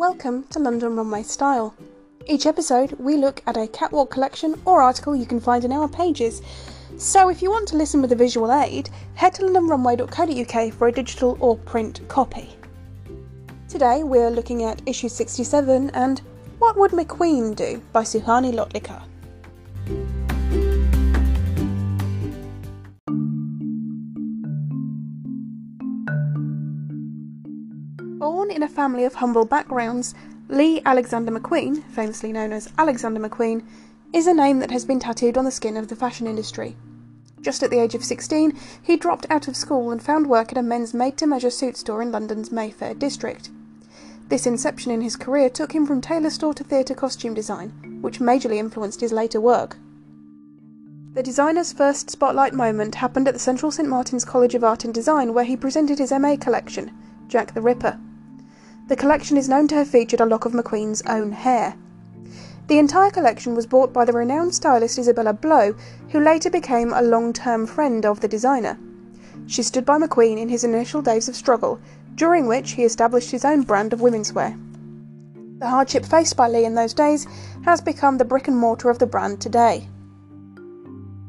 Welcome to London Runway Style. Each episode, we look at a catwalk collection or article you can find in our pages. So, if you want to listen with a visual aid, head to londonrunway.co.uk for a digital or print copy. Today, we're looking at issue 67 and What Would McQueen Do by Suhani Lotlikar. Born in a family of humble backgrounds, Lee Alexander McQueen, famously known as Alexander McQueen, is a name that has been tattooed on the skin of the fashion industry. Just at the age of 16, he dropped out of school and found work at a men's made to measure suit store in London's Mayfair district. This inception in his career took him from tailor store to theatre costume design, which majorly influenced his later work. The designer's first spotlight moment happened at the Central St Martin's College of Art and Design, where he presented his MA collection, Jack the Ripper. The collection is known to have featured a lock of McQueen's own hair. The entire collection was bought by the renowned stylist Isabella Blow, who later became a long term friend of the designer. She stood by McQueen in his initial days of struggle, during which he established his own brand of women's wear. The hardship faced by Lee in those days has become the brick and mortar of the brand today.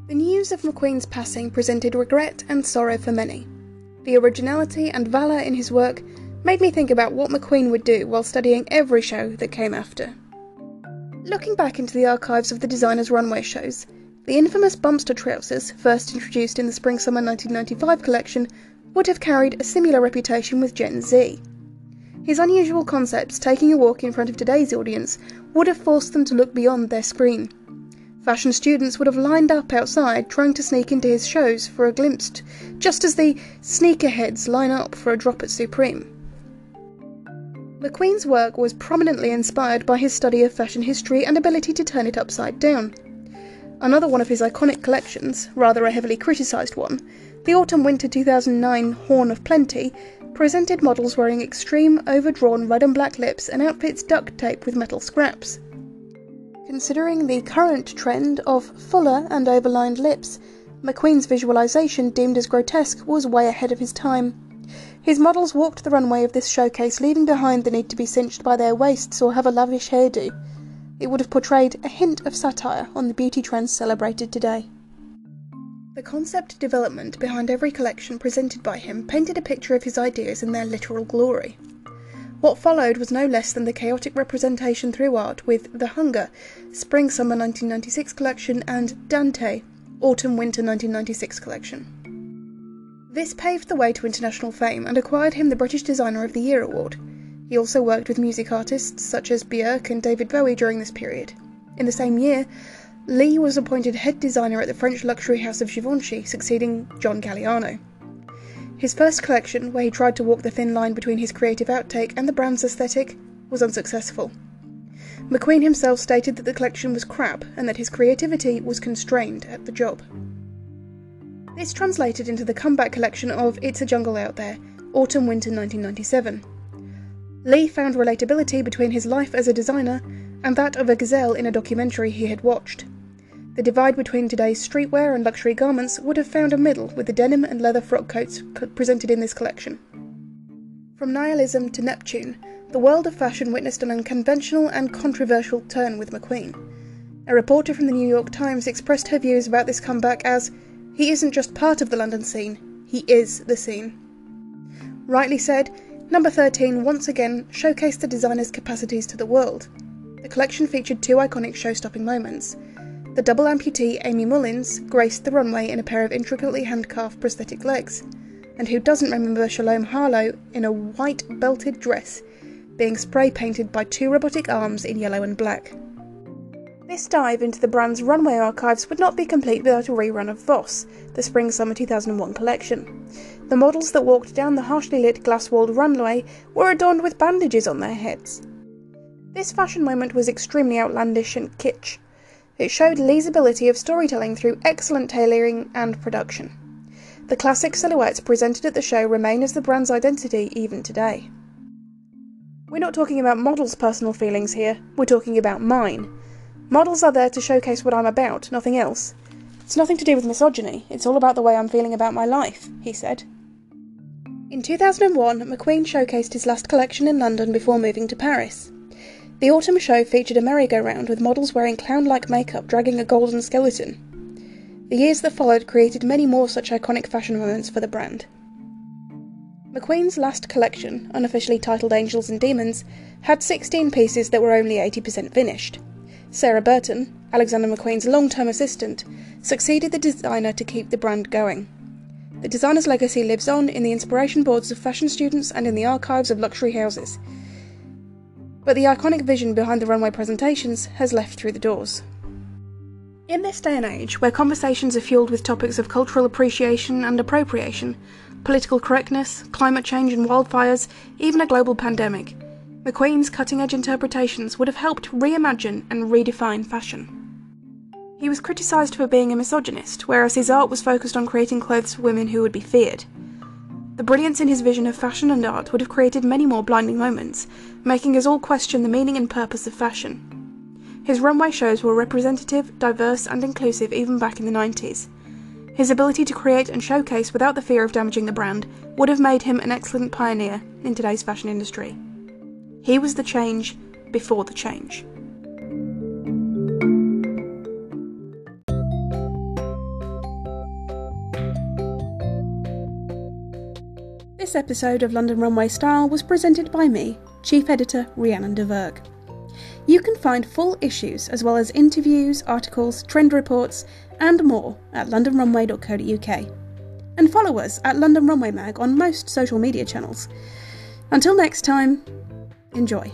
The news of McQueen's passing presented regret and sorrow for many. The originality and valour in his work made me think about what McQueen would do while studying every show that came after. Looking back into the archives of the designer's runway shows, the infamous Bumster trousers, first introduced in the Spring Summer 1995 collection, would have carried a similar reputation with Gen Z. His unusual concepts taking a walk in front of today's audience would have forced them to look beyond their screen. Fashion students would have lined up outside trying to sneak into his shows for a glimpse, just as the sneakerheads line up for a drop at Supreme. McQueen's work was prominently inspired by his study of fashion history and ability to turn it upside down. Another one of his iconic collections, rather a heavily criticised one, the Autumn Winter 2009 Horn of Plenty, presented models wearing extreme, overdrawn red and black lips and outfits duct taped with metal scraps. Considering the current trend of fuller and overlined lips, McQueen's visualisation, deemed as grotesque, was way ahead of his time. His models walked the runway of this showcase, leaving behind the need to be cinched by their waists or have a lavish hairdo. It would have portrayed a hint of satire on the beauty trends celebrated today. The concept development behind every collection presented by him painted a picture of his ideas in their literal glory. What followed was no less than the chaotic representation through art with The Hunger, Spring Summer 1996 collection, and Dante, Autumn Winter 1996 collection. This paved the way to international fame and acquired him the British Designer of the Year award. He also worked with music artists such as Björk and David Bowie during this period. In the same year, Lee was appointed head designer at the French luxury house of Givenchy, succeeding John Galliano. His first collection, where he tried to walk the thin line between his creative outtake and the brand's aesthetic, was unsuccessful. McQueen himself stated that the collection was crap and that his creativity was constrained at the job. This translated into the comeback collection of It's a Jungle Out There, Autumn Winter 1997. Lee found relatability between his life as a designer and that of a gazelle in a documentary he had watched. The divide between today's streetwear and luxury garments would have found a middle with the denim and leather frock coats presented in this collection. From nihilism to Neptune, the world of fashion witnessed an unconventional and controversial turn with McQueen. A reporter from the New York Times expressed her views about this comeback as he isn't just part of the London scene, he is the scene. Rightly said, number 13 once again showcased the designer's capacities to the world. The collection featured two iconic show stopping moments. The double amputee Aimee Mullins graced the runway in a pair of intricately handcarved prosthetic legs. And who doesn't remember Shalom Harlow in a white belted dress being spray painted by two robotic arms in yellow and black? This dive into the brand's runway archives would not be complete without a rerun of Voss, the Spring Summer 2001 collection. The models that walked down the harshly lit glass walled runway were adorned with bandages on their heads. This fashion moment was extremely outlandish and kitsch. It showed Lee's ability of storytelling through excellent tailoring and production. The classic silhouettes presented at the show remain as the brand's identity even today. We're not talking about models' personal feelings here, we're talking about mine. Models are there to showcase what I'm about, nothing else. It's nothing to do with misogyny, it's all about the way I'm feeling about my life, he said. In 2001, McQueen showcased his last collection in London before moving to Paris. The autumn show featured a merry-go-round with models wearing clown-like makeup dragging a golden skeleton. The years that followed created many more such iconic fashion moments for the brand. McQueen's last collection, unofficially titled Angels and Demons, had 16 pieces that were only 80% finished. Sarah Burton, Alexander McQueen's long term assistant, succeeded the designer to keep the brand going. The designer's legacy lives on in the inspiration boards of fashion students and in the archives of luxury houses. But the iconic vision behind the runway presentations has left through the doors. In this day and age, where conversations are fueled with topics of cultural appreciation and appropriation, political correctness, climate change and wildfires, even a global pandemic, McQueen's cutting edge interpretations would have helped reimagine and redefine fashion. He was criticised for being a misogynist, whereas his art was focused on creating clothes for women who would be feared. The brilliance in his vision of fashion and art would have created many more blinding moments, making us all question the meaning and purpose of fashion. His runway shows were representative, diverse, and inclusive even back in the 90s. His ability to create and showcase without the fear of damaging the brand would have made him an excellent pioneer in today's fashion industry. He was the change before the change. This episode of London Runway Style was presented by me, Chief Editor Rhiannon de Verg. You can find full issues as well as interviews, articles, trend reports, and more at londonrunway.co.uk. And follow us at London Runway Mag on most social media channels. Until next time, enjoy.